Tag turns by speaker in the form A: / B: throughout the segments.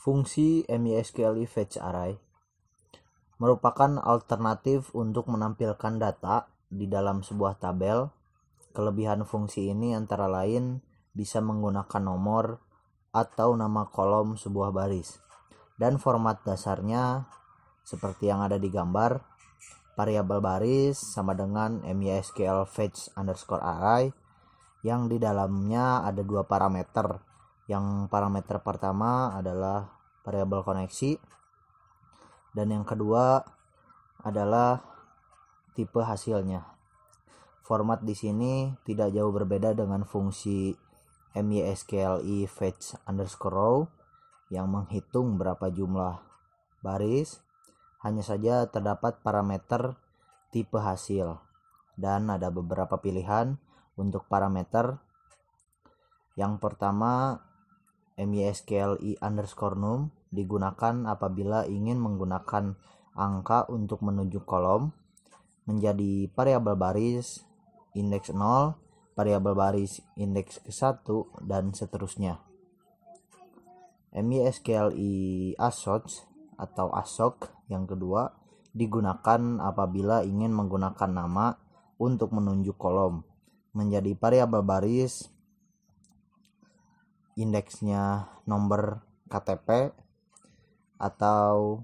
A: Fungsi MySQL Fetch Array merupakan alternatif untuk menampilkan data di dalam sebuah tabel. Kelebihan fungsi ini antara lain bisa menggunakan nomor atau nama kolom sebuah baris. Dan format dasarnya seperti yang ada di gambar, variabel baris sama dengan MySQL fetch underscore array yang di dalamnya ada dua parameter yang parameter pertama adalah variabel koneksi dan yang kedua adalah tipe hasilnya. Format di sini tidak jauh berbeda dengan fungsi MySQLi fetch underscore row yang menghitung berapa jumlah baris. Hanya saja terdapat parameter tipe hasil dan ada beberapa pilihan untuk parameter. Yang pertama mysqli underscore num digunakan apabila ingin menggunakan angka untuk menunjuk kolom menjadi variabel baris indeks 0, variabel baris indeks ke-1 dan seterusnya. MySQLi assoc atau assoc yang kedua digunakan apabila ingin menggunakan nama untuk menunjuk kolom menjadi variabel baris indeksnya nomor KTP atau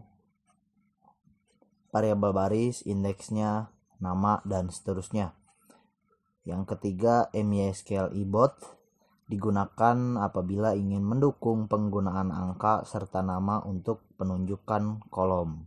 A: variabel baris indeksnya nama dan seterusnya. Yang ketiga, MySQL ibot digunakan apabila ingin mendukung penggunaan angka serta nama untuk penunjukan kolom.